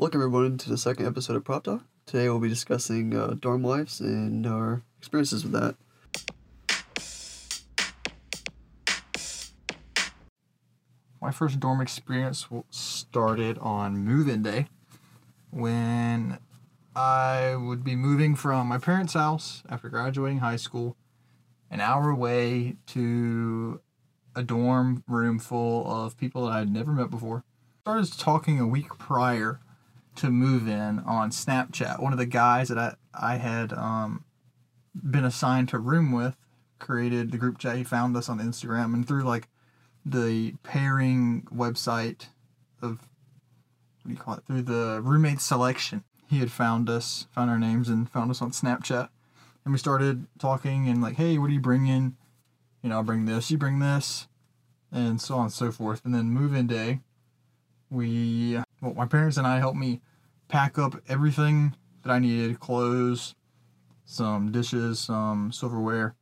Welcome everyone to the second episode of Prop Talk. Today we'll be discussing uh, dorm lives and our experiences with that. My first dorm experience started on move-in day when I would be moving from my parents' house after graduating high school an hour away to a dorm room full of people that I had never met before. Started talking a week prior to move in on Snapchat. One of the guys that I, I had um, been assigned to room with created the group chat. He found us on Instagram and through like the pairing website of what do you call it? Through the roommate selection. He had found us, found our names, and found us on Snapchat. And we started talking and like, hey, what do you bring in? You know, I'll bring this, you bring this, and so on and so forth. And then move in day, we, well, my parents and I helped me pack up everything that I needed clothes, some dishes, some silverware,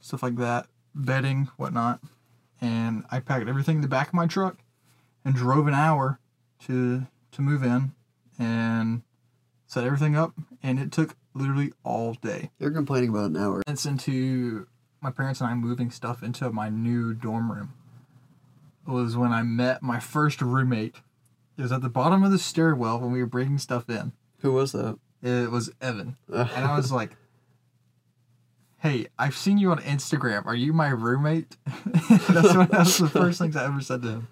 stuff like that, bedding, whatnot. And I packed everything in the back of my truck and drove an hour to to move in and set everything up and it took literally all day. You're complaining about an hour. It's into my parents and I moving stuff into my new dorm room. Was when I met my first roommate. It was at the bottom of the stairwell when we were bringing stuff in. Who was that? It was Evan. And I was like, Hey, I've seen you on Instagram. Are you my roommate? that's what that was the first things I ever said to him.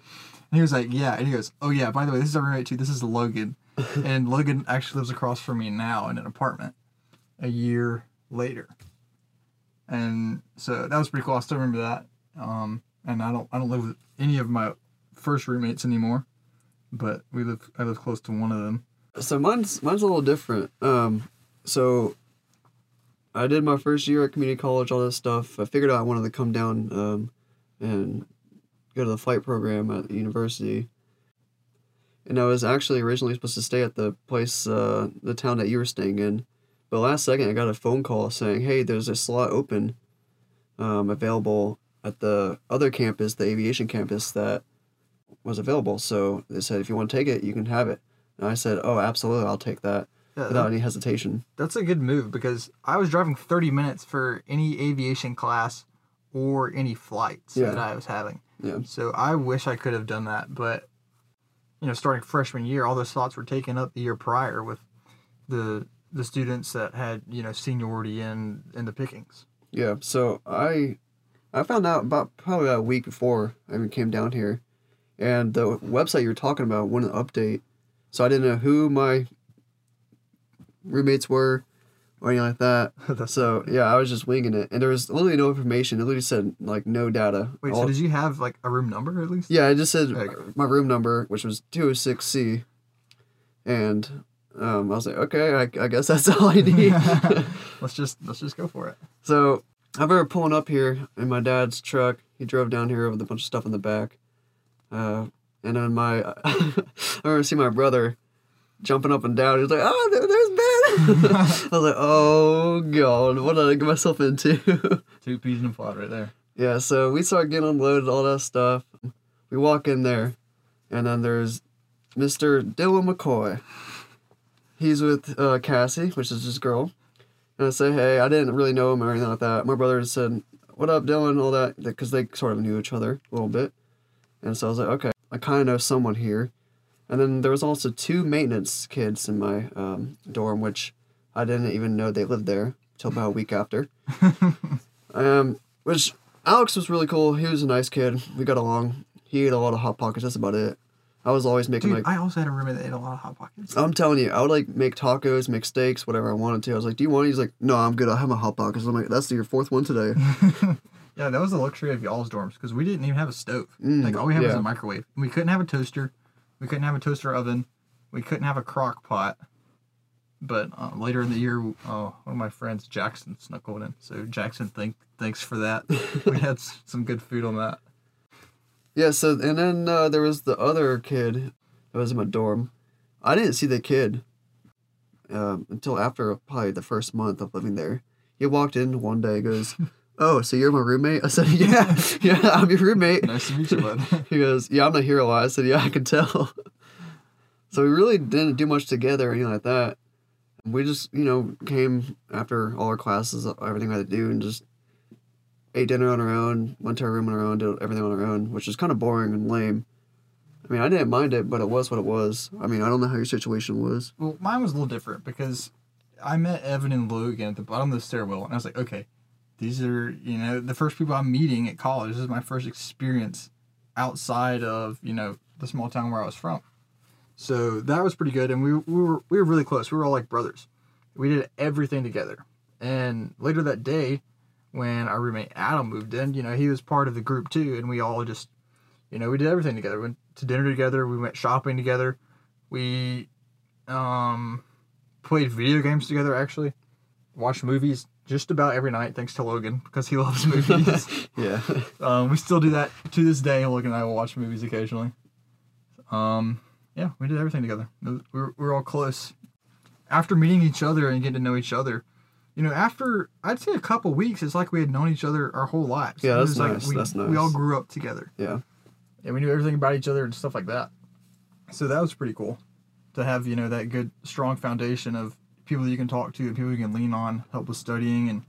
And he was like, Yeah. And he goes, Oh yeah, by the way, this is our roommate too. This is Logan. and Logan actually lives across from me now in an apartment a year later. And so that was pretty cool. I still remember that. Um, and I don't I don't live with any of my first roommates anymore. But we live I live close to one of them. so mine's mine's a little different. Um, so I did my first year at community college, all this stuff. I figured out I wanted to come down um, and go to the flight program at the university. And I was actually originally supposed to stay at the place, uh, the town that you were staying in. But last second, I got a phone call saying, "Hey, there's a slot open, um, available at the other campus, the aviation campus that was available." So they said, "If you want to take it, you can have it." And I said, "Oh, absolutely, I'll take that Yeah, without any hesitation." That's a good move because I was driving 30 minutes for any aviation class or any flights Yeah. that I was having. Yeah. So I wish I could have done that, but you know, starting freshman year, all those slots were taken up the year prior with the the students that had you know seniority in in the pickings. Yeah, so I I found out about probably about a week before I even came down here, and the website you're talking about wouldn't update, so I didn't know who my roommates were or anything like that. So yeah, I was just winging it, and there was literally no information. It literally said like no data. Wait, All- so did you have like a room number at least? yeah, it just said Okay. my room number, which was two hundred six C, and um, I was like, okay, I, I guess that's all I need. let's just let's just go for it. So I remember pulling up here in my dad's truck. He drove down here with a bunch of stuff in the back. Uh, and then my, I remember seeing my brother jumping up and down. He was like, "Oh, there, there's Ben!" I was like, "Oh God, what did I get myself into?" Two peas in a pod right there. yeah. So we start getting unloaded, all that stuff. We walk in there, and then there's Mr. Dylan McCoy. He's with uh, Cassie, which is his girl. And I say, hey, I didn't really know him or anything like that. My brother said, what up, Dylan, all that, because they sort of knew each other a little bit. And so I was like, okay, I kind of know someone here. And then there was also two maintenance kids in my um, dorm, which I didn't even know they lived there until about a week after. um, which Alex was really cool. He was a nice kid. We got along. He ate a lot of hot pockets. That's about it. I was always making Dude, like I also had a roommate that ate a lot of hot pockets. I'm telling you, I would like make tacos, make steaks, whatever I wanted to. I was like, "Do you want?" it?" He's like, "No, I'm good. I have my hot pockets." I'm like, "That's your fourth one today." Yeah, that was the luxury of y'all's dorms because we didn't even have a stove. Mm, like all we had was a microwave. We couldn't have a toaster. We couldn't have a toaster oven. We couldn't have a crock pot. But uh, later in the year, oh, one of my friends, Jackson, snuck one in. So Jackson, thank thanks for that. we had some good food on that. Yeah. So and then uh, there was the other kid that was in my dorm. I didn't see the kid um, until after probably the first month of living there. He walked in one day, goes, "Oh, so you're my roommate?" I said, "Yeah, yeah, I'm your roommate." Nice to meet you, bud. He goes, "Yeah, I'm not here a lot." I said, "Yeah, I can tell." So we really didn't do much together or anything like that. We just, you know, came after all our classes, everything we had to do, and just ate dinner on our own, went to our room on our own, did everything on our own, which is kind of boring and lame. I mean, I didn't mind it, but it was what it was. I mean, I don't know how your situation was. Well, mine was a little different because I met Evan and Logan at the bottom of the stairwell, and I was like, okay, these are you know the first people I'm meeting at college. This is my first experience outside of you know the small town where I was from. So that was pretty good, and we, we were we were really close. We were all like brothers. We did everything together. And later that day, when our roommate Adam moved in, you know, he was part of the group too, and we all just, you know, we did everything together. We went to dinner together. We went shopping together. We um, played video games together. Actually, watched movies just about every night, thanks to Logan because he loves movies. Yeah. um, we still do that to this day. Logan and I will watch movies occasionally. Um, yeah, we did everything together. We're we were all close. After meeting each other and getting to know each other, you know, after I'd say a couple weeks, it's like we had known each other our whole lives. Yeah, that's was like nice, We, that's We all grew up together. yeah. and we knew everything about each other and stuff like that. So that was pretty cool to have, you know, that good, strong foundation of people that you can talk to and people you can lean on, help with studying and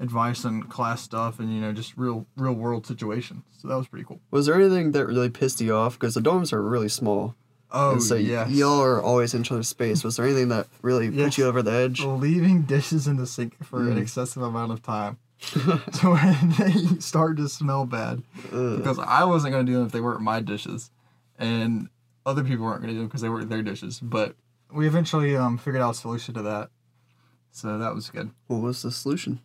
advice on class stuff and, you know, just real, real world situations. So that was pretty cool. Was there anything that really pissed you off? Because the dorms are really small. Oh, and so y- y'all are always in each other's space. Was there anything that really Yes. put you over the edge? Leaving dishes in the sink for an Mm. excessive amount of time. so when they start to smell bad, Ugh. because I wasn't going to do them if they weren't my dishes, and other people weren't going to do them because they weren't their dishes. But we eventually um, figured out a solution to that, so that was good. What was the solution?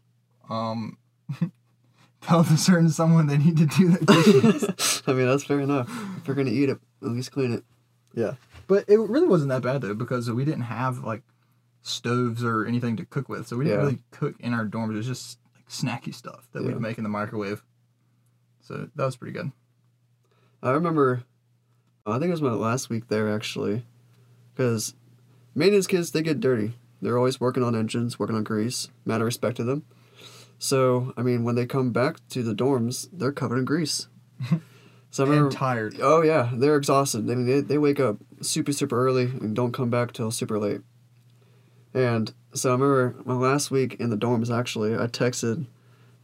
Um, tell the certain someone they need to do their dishes. I mean, that's fair enough. If you're gonna eat it, at least clean it. Yeah. but it really wasn't that bad though because we didn't have like stoves or anything to cook with, so we didn't Yeah. really cook in our dorms. It was just like snacky stuff that Yeah. we'd make in the microwave. So that was pretty good. I remember, I think it was my last week there actually, because maintenance kids they get dirty. They're always working on engines, working on grease. Mad respect to them. So I mean, when they come back to the dorms, they're covered in grease. So I remember, and tired. oh yeah, they're exhausted. I mean, they, they wake up super super early and don't come back till super late. And so I remember my last week in the dorms actually, I texted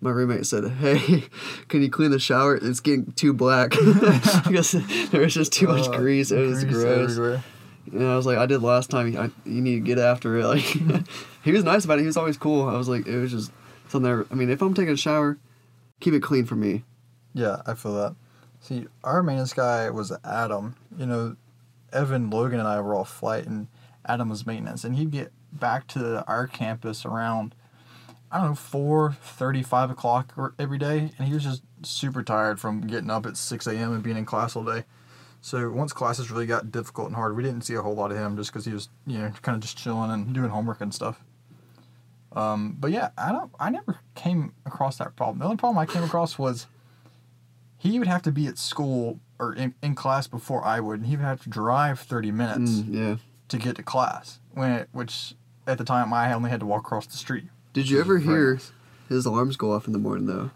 my roommate said, "Hey, can you clean the shower? It's getting too black because there was just too much Uh, grease. It was grease gross." everywhere. And I was like, "I did last time. I, you need to get after it." Like, he was nice about it. He was always cool. I was like, it was just something. There, I mean, if I'm taking a shower, keep it clean for me. Yeah, I feel that. See, our maintenance guy was Adam. You know, Evan, Logan, and I were all flight, and Adam was maintenance. And he'd get back to our campus around, I don't know, 4 5 o'clock every day. And he was just super tired from getting up at 6 a.m. and being in class all day. So once classes really got difficult and hard, we didn't see a whole lot of him just because he was, you know, kind of just chilling and doing homework and stuff. Um, but yeah, I don't. I never came across that problem. The only problem I came across was he would have to be at school or in, in class before I would, and he would have to drive thirty minutes Mm, yeah. to get to class. When it, which at the time I only had to walk across the street. Did you ever hear his alarms go off in the morning though?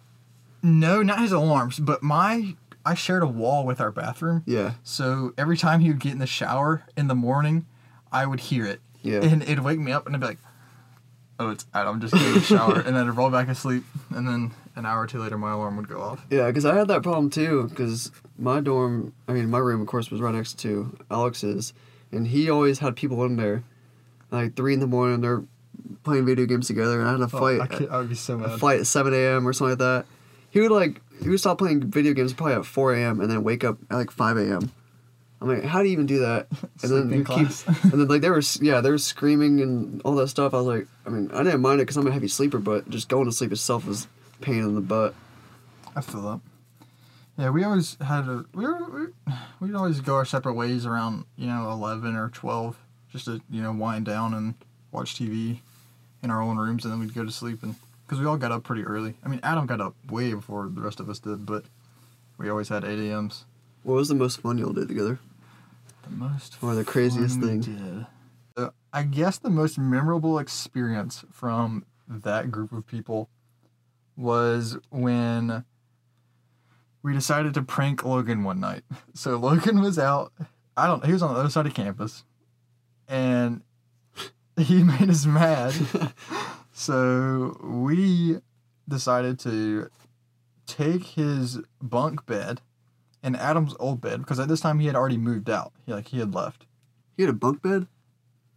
No, not his alarms, but my I shared a wall with our bathroom, Yeah. so every time he would get in the shower in the morning, I would hear it, Yeah. and it'd wake me up, and I'd be like, "Oh, it's Adam, just getting in the shower," and then I'd roll back asleep, and then an hour or two later, my alarm would go off. Yeah, because I had that problem too. Because my dorm, I mean, my room, of course, was right next to Alex's, and he always had people in there, like three in the morning. They're playing video games together, and I had a Oh, fight, I, would be so mad. a fight at seven a.m. or something like that. He would like he would stop playing video games probably at four a.m. and then wake up at like five a.m. I'm like, how do you even do that? And then you keep, class. and then like they were yeah they were screaming and all that stuff. I was like, I mean, I didn't mind it because I'm a heavy sleeper, but just going to sleep itself was pain in the butt. I feel that. Yeah, we always had a we were we'd always go our separate ways around you know eleven or twelve just to you know wind down and watch TV in our own rooms and then we'd go to sleep and because we all got up pretty early. I mean Adam got up way before the rest of us did, but we always had eight a.m.s. What was the most fun y'all did together? The most Or the craziest thing. did. Uh, I guess the most memorable experience from that group of people was when we decided to prank Logan one night. So Logan was out. I don't. He was on the other side of campus. And he made us mad. so we decided to take his bunk bed and Adam's old bed because at this time he had already moved out. He like he had left. He had a bunk bed?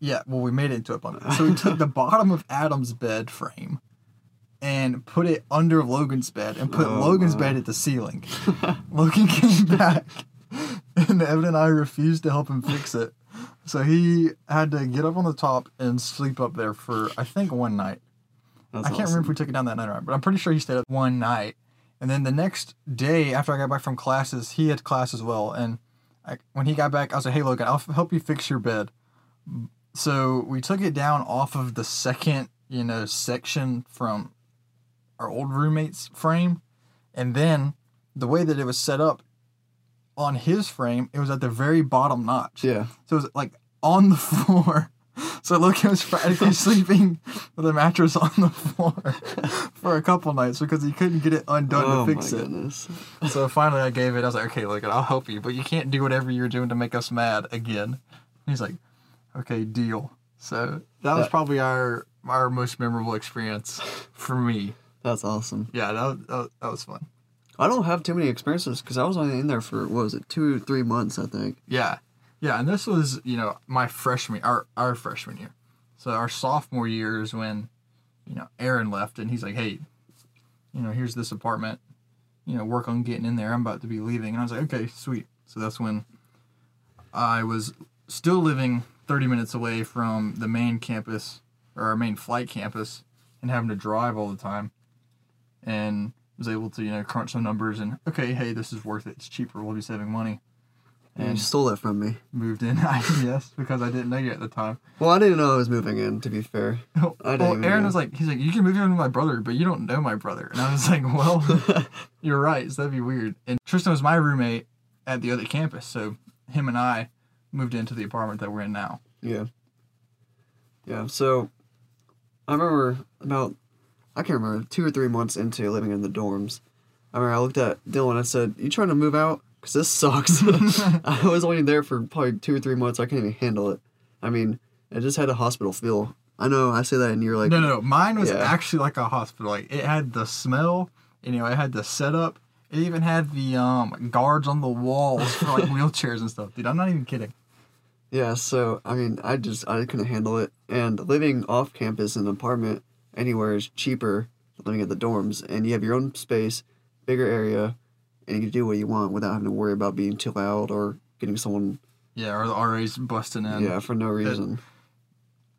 Yeah, well we made it into a bunk bed. So we took the bottom of Adam's bed frame and put it under Logan's bed and put Oh, Logan's wow. bed at the ceiling. Logan came back and Evan and I refused to help him fix it. So he had to get up on the top and sleep up there for I think one night. That's I can't remember if we took it down that night or not, but I'm pretty sure he stayed up one night. And then the next day after I got back from classes, he had class as well. And I, when he got back, I was like, "Hey, Logan, I'll f- help you fix your bed." So we took it down off of the second, you know, section from our old roommate's frame, and then the way that it was set up on his frame, it was at the very bottom notch. Yeah. So it was like on the floor. So was practically sleeping with a mattress on the floor for a couple nights because he couldn't get it undone oh to fix my it. goodness. So finally I gave it. I was like, okay, Logan, I'll help you, but you can't do whatever you're doing to make us mad again. He's like, okay, deal. So that was probably our our most memorable experience for me. That's awesome. Yeah, that that was, that was fun. I don't have too many experiences because I was only in there for what was it, two, three months, I think. Yeah. Yeah, and this was, you know, my freshman our our freshman year. So our sophomore year is when, you know, Aaron left and he's like, Hey, you know, here's this apartment. You know, work on getting in there. I'm about to be leaving. And I was like, Okay, sweet. So that's when I was still living thirty minutes away from the main campus or our main flight campus and having to drive all the time. And was able to, you know, crunch some numbers and okay, hey, this is worth it. It's cheaper, we'll be saving money. And you mm. stole it from me. moved in. yes, because I didn't know you at the time. Well, I didn't know I was moving in, to be fair. Oh, I didn't well, Aaron know. was like, he's like, you can move in with my brother, but you don't know my brother. And I was like, well, you're right. So that'd be weird. And Tristan was my roommate at the other campus, so him and I moved into the apartment that we're in now. Yeah. Yeah, so I remember about, I can't remember, two or three months into living in the dorms. I remember I looked at Dylan and I said, You trying to move out? Because this sucks. I was only there for probably two or three months. I couldn't even handle it. I mean, it just had a hospital feel. I know I say that and you're like, no, no, no. Mine was Yeah. actually like a hospital. Like it had the smell, you know, it had the setup. It even had the um guards on the walls for like wheelchairs and stuff. Dude, I'm not even kidding. Yeah, so I mean, I just I couldn't handle it, and living off campus in an apartment anywhere is cheaper than living at the dorms, and you have your own space, bigger area, and you can do what you want without having to worry about being too loud or getting someone Yeah, or the RAs busting in. yeah for no reason.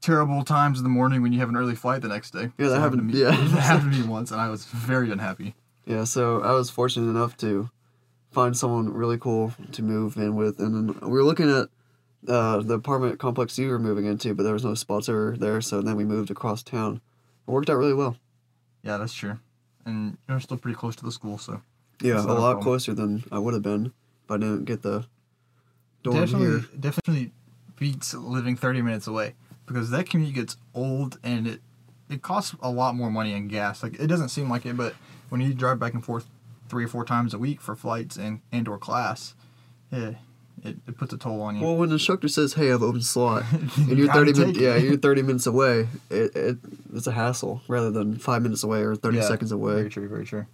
terrible times in the morning when you have an early flight the next day. Yeah, that happened- to me. yeah. that happened to me once, and I was very unhappy. Yeah, so I was fortunate enough to find someone really cool to move in with, and then we were looking at uh, the apartment complex you were moving into, but there was no spots over there, so then we moved across town. It worked out really well. Yeah, that's true. And you're still pretty close to the school, so Yeah, a lot closer than I would have been if I didn't get the dorm definitely, here. definitely beats living 30 minutes away because that commute gets old and it it costs a lot more money in gas. Like it doesn't seem like it, but when you drive back and forth three or four times a week for flights and and or class, yeah, it, it puts a toll on you. Well, when the instructor says, "Hey, I have open slot," and You you're thirty minutes, yeah, you're thirty minutes away. It, it it's a hassle rather than five minutes away or thirty Yeah, seconds away. Very true. Very true.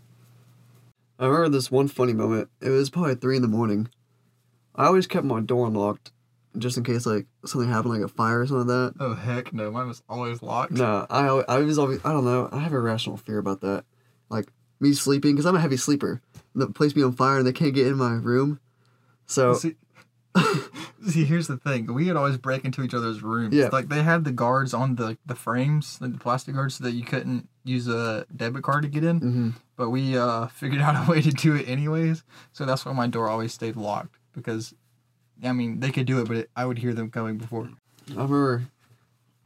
I remember this one funny moment. It was probably three in the morning. I always kept my door unlocked, just in case like something happened, like a fire or something like that. Oh heck no! Mine was always locked. No, I I was always I don't know. I have a rational fear about that, like me sleeping because I'm a heavy sleeper. The place be on fire and they can't get in my room. So See, see, here's the thing. We would always break into each other's rooms. Yeah. Like they had the guards on the the frames, like the plastic guards, so that you couldn't use a debit card to get in. mhm. But we uh, figured out a way to do it anyways. So that's why my door always stayed locked because, I mean, they could do it, but it, I would hear them coming before. I remember,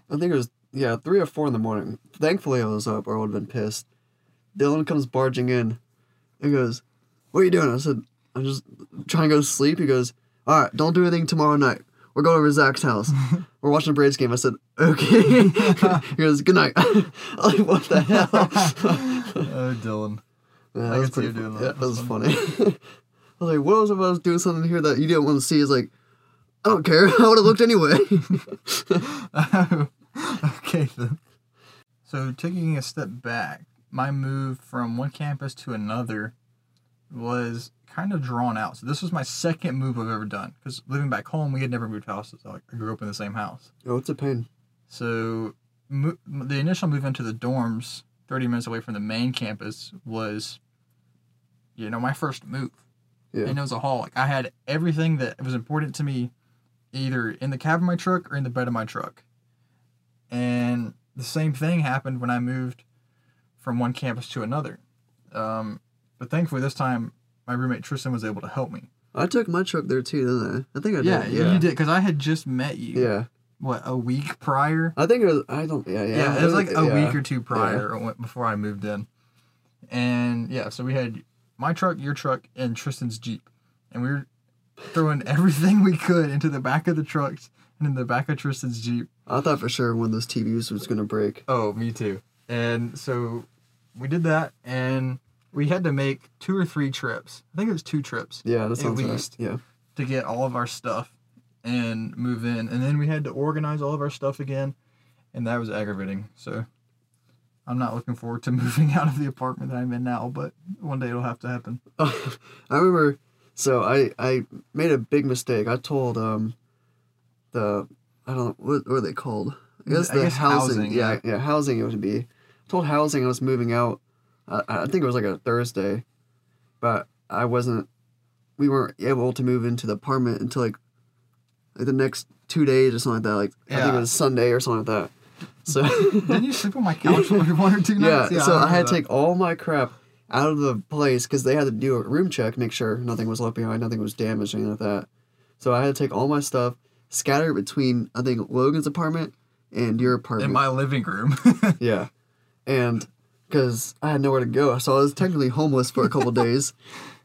I think it was, yeah, three or four in the morning. Thankfully, I was up or I would have been pissed. Dylan comes barging in and goes, What are you doing? I said, I'm just trying to go to sleep. He goes, All right, don't do anything tomorrow night. We're going over to Zach's house. We're watching a Braves game. I said, Okay. he goes, Good night. I'm like, what the hell? Oh, Dylan. Yeah, I that was can see pretty you doing that. Yeah, that was funny. I was like, what was if I was doing something here that you didn't want to see? He's like, I don't care. I would have looked anyway. okay then. So taking a step back, my move from one campus to another was kind of drawn out. So this was my second move I've ever done. Because living back home, we had never moved houses. I I grew up in the same house. Oh, it's a pain. So mo- the initial move into the dorms, 30 minutes away from the main campus, was, you know, my first move. Yeah. And it was a haul. Like I had everything that was important to me, either in the cab of my truck or in the bed of my truck. And the same thing happened when I moved from one campus to another. Um, but thankfully, this time my roommate Tristan was able to help me. I took my truck there too, didn't I? I think I did. Yeah, did. you did because I had just met you. Yeah. What a week prior. I think it was. I don't. Yeah, yeah. Yeah, it was like a yeah. week or two prior when- before I moved in. And yeah, so we had my truck, your truck, and Tristan's Jeep. And we were throwing everything we could into the back of the trucks and in the back of Tristan's Jeep. I thought for sure one of those TVs was gonna break. Oh, me too. And so we did that and we had to make two or three trips. I think it was two trips Yeah, that At sounds right. least. Yeah. to get all of our stuff and move in. And then we had to organize all of our stuff again. And that was aggravating. So I'm not looking forward to moving out of the apartment that I'm in now, but one day it'll have to happen. I remember. So I I made a big mistake. I told um the I don't know what, what are they called. I guess I the guess housing. housing, yeah, yeah. yeah, housing. It would be. I told housing I was moving out. I I think it was like a Thursday, but I wasn't. We weren't able to move into the apartment until like, like the next two days or something like that. Like I think it was Sunday or something like that. So Didn't you sleep on my couch for one or two nights? yeah, nights? so I, had to take all my crap out of the place because they had to do a room check, make sure nothing was left behind, nothing was damaged, anything like that. So I had to take all my stuff, scatter it between I think Logan's apartment and your apartment. in my living room. yeah, and because I had nowhere to go, so I was technically homeless for a couple days.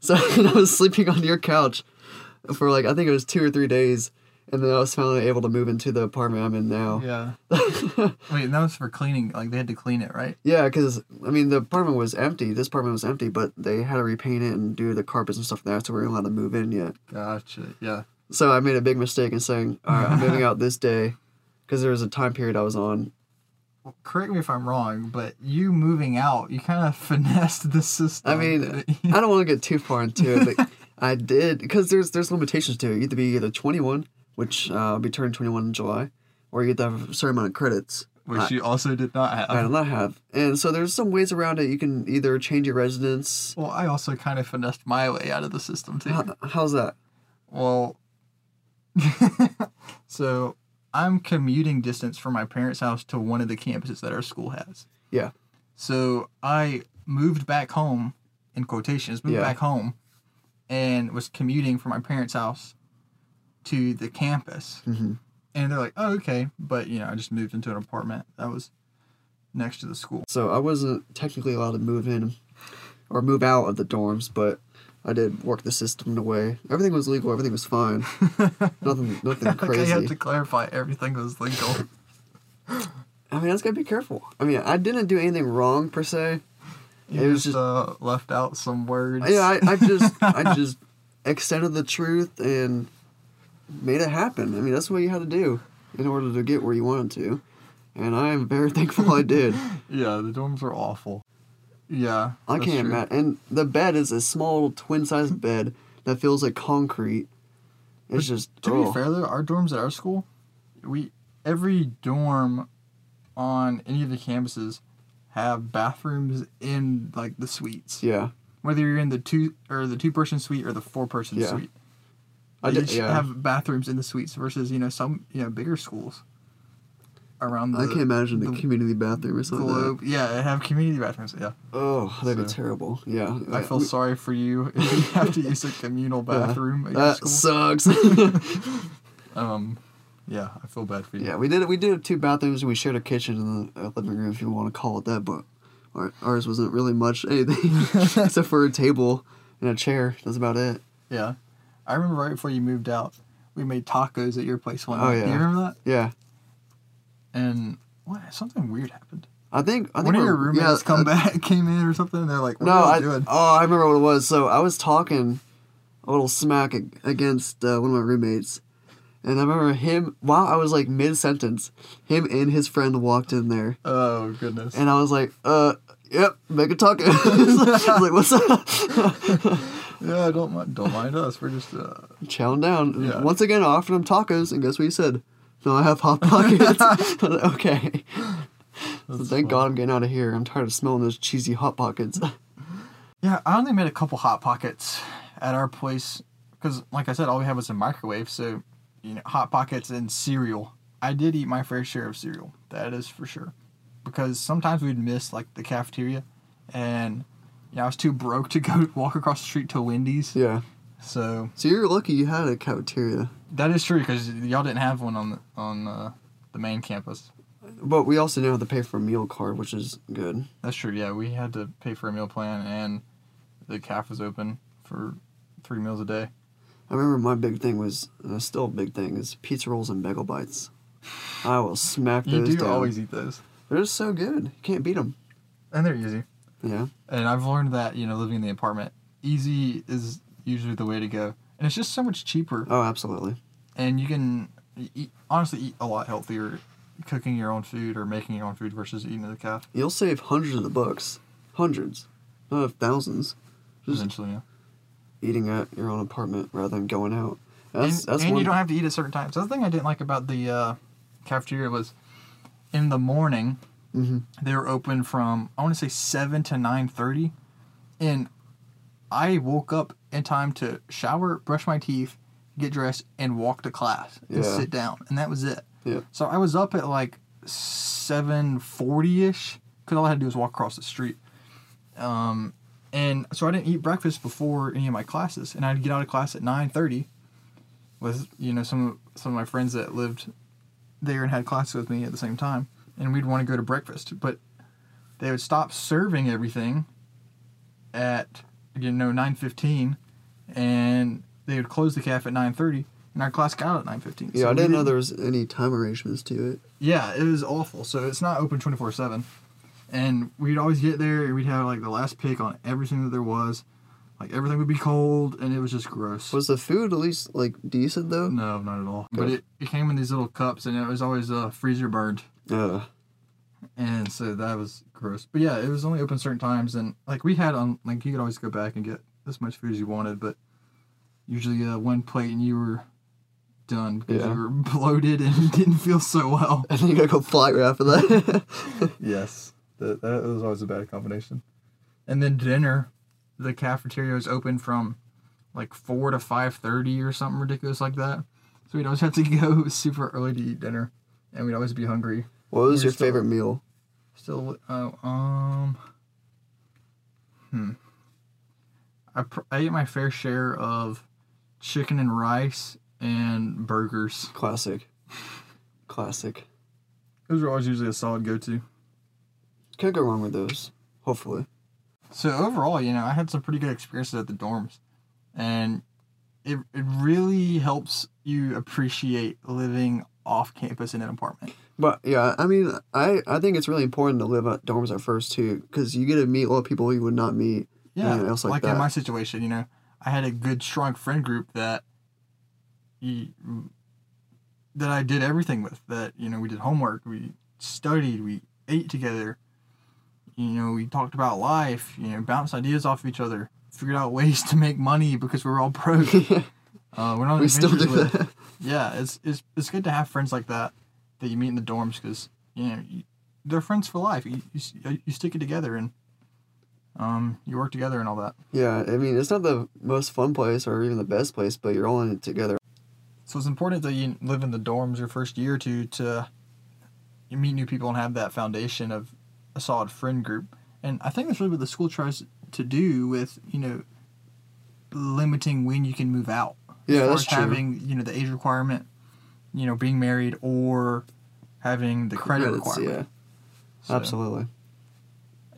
So I was sleeping on your couch for like I think it was two or three days, and then I was finally able to move into the apartment I'm in now. yeah. Wait, that was for cleaning. Like they had to clean it, right? Yeah, because I mean the apartment was empty. This apartment was empty, but they had to repaint it and do the carpets and stuff that, so we weren't allowed to move in yet. Gotcha. Yeah. So I made a big mistake in saying, "All right, I'm moving out this day," because there was a time period I was on. Well, correct me if I'm wrong, but you moving out, you kind of finessed the system. I mean. I don't want to get too far into it, but I did because there's there's limitations to it. You have to be either 21, which uh, I'll be turning 21 in July, or you get to have a certain amount of credits. which I- you also did not have. I do not have, and so there's some ways around it. You can either change your residence. Well, I also kind of finessed my way out of the system too. How, how's that? Well, so I'm commuting distance from my parents' house to one of the campuses that our school has. Yeah. So I moved back home, in quotations, moved Yeah. back home, and was commuting from my parents' house to the campus. hmm And they're like, "Oh, okay," but you know, I just moved into an apartment that was next to the school. So I wasn't technically allowed to move in or move out of the dorms, but I did work the system in a way. Everything was legal. Everything was fine. nothing, nothing Like, I crazy. had to clarify everything was legal. I mean, I just gotta be careful. I mean, I didn't do anything wrong per se. You It was just, uh, left out some words. Yeah, I, I just, I just extended the truth and made it happen. I mean, that's what you had to do in order to get where you wanted to, and I am very thankful I did. Yeah, the dorms are awful. Yeah. I can't imagine. And the bed is a small twin-sized bed that feels like concrete. It's just To oh. be fair though, our dorms at our school, we every dorm on any of the campuses have bathrooms in like the suites. Yeah, Whether you're in the two or the two person suite or the four person Yeah. suite. I did. Yeah, have bathrooms in the suites versus, you know, some you know, bigger schools around the I can imagine the, the community bathroom or something. Like that. Yeah, have community bathrooms, yeah. Oh, that'd be terrible. Yeah, I feel we- sorry for you if you have to use a communal Yeah. bathroom at your That sucks. Um, yeah, I feel bad for you. yeah, we did. We did two bathrooms and we shared a kitchen and a living room, if you want to call it that. But our, ours wasn't really much anything except for a table and a chair. That's about it. Yeah. I remember right before you moved out, we made tacos at your place one Oh, night. Do yeah. you remember that? Yeah, And what? Something weird happened. I think. I think One of your roommates yeah, come uh, back, came in or something. And they're like, "What No, are I, you doing?" oh, I remember what it was. So I was talking a little smack against uh, one of my roommates, And I remember him while I was like mid sentence, him and his friend walked in there, Oh goodness. and I was like, "Uh, yep, make a taco." I was like, "What's up?" yeah, don't mind. Don't mind us. We're just. Uh, Chowing down. Yeah. Once again, I offered him tacos, and guess what he said? No, I have hot pockets. I was like, okay. So thank fun. God I'm getting out of here. I'm tired of smelling those cheesy hot pockets. Yeah, I only made a couple hot pockets at our place because, like I said, all we had was a microwave. So, you know, hot pockets and cereal. I did eat my fair share of cereal. That is for sure. Because sometimes we'd miss like the cafeteria, and know, I was too broke to go walk across the street to Wendy's. yeah. So So you're lucky you had a cafeteria. that is true because y'all didn't have one on the on uh, the main campus. But we also didn't have to pay for a meal card, which is good. That's true. Yeah, we had to pay for a meal plan, and the caf was open for three meals a day. I remember my big thing was, it's still a big thing, is pizza rolls and bagel bites. I will smack You those do down. always eat those, They're just so good. You can't beat them. and they're easy. Yeah. And I've learned that you know living in the apartment, easy is usually the way to go, and it's just so much cheaper, Oh, absolutely. and you can eat, honestly eat a lot healthier, cooking your own food or making your own food versus eating at the cafe. You'll save hundreds of the bucks. Hundreds. Not thousands. Just Essentially, yeah. eating at your own apartment rather than going out. That's, and that's and one. you don't have to eat at certain times. The other thing I didn't like about the uh, cafeteria was in the morning Mhm. they were open from I want to say seven to nine thirty, and I woke up in time to shower, brush my teeth, get dressed, and walk to class and Yeah. sit down, and that was it. Yeah. So I was up at like seven forty ish because all I had to do was walk across the street. Um, and so I didn't eat breakfast before any of my classes, and I'd get out of class at nine thirty with you know some some of my friends that lived there and had classes with me at the same time, and we'd want to go to breakfast, but they would stop serving everything at you know nine fifteen, and they would close the cafe at nine thirty, and our class got out at nine fifteen. Yeah, I didn't know there was any time arrangements to it. Yeah, it was awful. So it's not open twenty four seven, and we'd always get there and we'd have like the last pick on everything that there was. Like everything would be cold, and it was just gross. Was the food at least like decent though? no, not at all. But it, it came in these little cups, and it was always uh, freezer burned. Uh, and so that was gross. But yeah, it was only open certain times, and like we had on like you could always go back and get as much food as you wanted, but usually uh, one plate and you were done because Yeah. you were bloated and didn't feel so well. and then you gotta go fly right after that. yes, that that was always a bad combination. And then dinner, the cafeteria was open from like four to five thirty or something ridiculous like that. So we'd always have to go super early to eat dinner, and we'd always be hungry. What was We're your still- favorite meal? Still, uh, um, hmm. I, pr- I ate my fair share of chicken and rice and burgers. Classic. Classic. Those are always usually a solid go-to. Can't go wrong with those. Hopefully. So overall, you know, I had some pretty good experiences at the dorms, and it it really helps you appreciate living off campus in an apartment. But yeah, I mean, I, I think it's really important to live at dorms at first too, because you get to meet a lot of people you would not meet. Yeah, else like, like that. in my situation, you know, I had a good strong friend group that you, that I did everything with. That you know, we did homework, we studied, we ate together. You know, we talked about life. You know, bounced ideas off of each other. Figured out ways to make money because we were all broke. Uh, we're not we still do with. that. Yeah, it's, it's it's good to have friends like that that you meet in the dorms because you know you, they're friends for life. You, you you stick it together and um you work together and all that. Yeah, I mean, it's not the most fun place or even the best place, but you're all in it together. So it's important that you live in the dorms your first year or two to you meet new people and have that foundation of a solid friend group. And I think that's really what the school tries to do with you know limiting when you can move out. Yeah, that's true. having you know the age requirement, you know being married or having the credit Credits, requirement. Yeah, So, absolutely.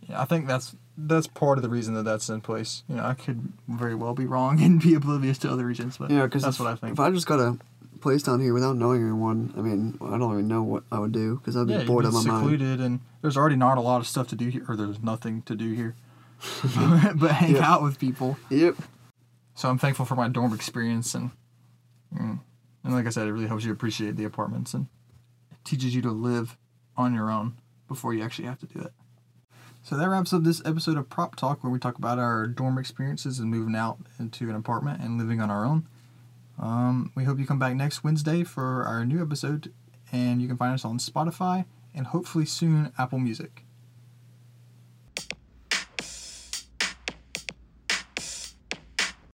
yeah, I think that's that's part of the reason that that's in place. You know, I could very well be wrong and be oblivious to other reasons, but Yeah, because that's what I think. If I just got a place down here without knowing anyone, I mean, I don't even know what I would do because I'd be yeah, bored out of my mind. secluded, and there's already not a lot of stuff to do here, or there's nothing to do here, but hang Yeah. out with people. Yep. So I'm thankful for my dorm experience, and mm, And like I said, it really helps you appreciate the apartments and teaches you to live on your own before you actually have to do it. So that wraps up this episode of Prop Talk, where we talk about our dorm experiences and moving out into an apartment and living on our own. Um, we hope you come back next Wednesday for our new episode, and you can find us on Spotify and hopefully soon Apple Music.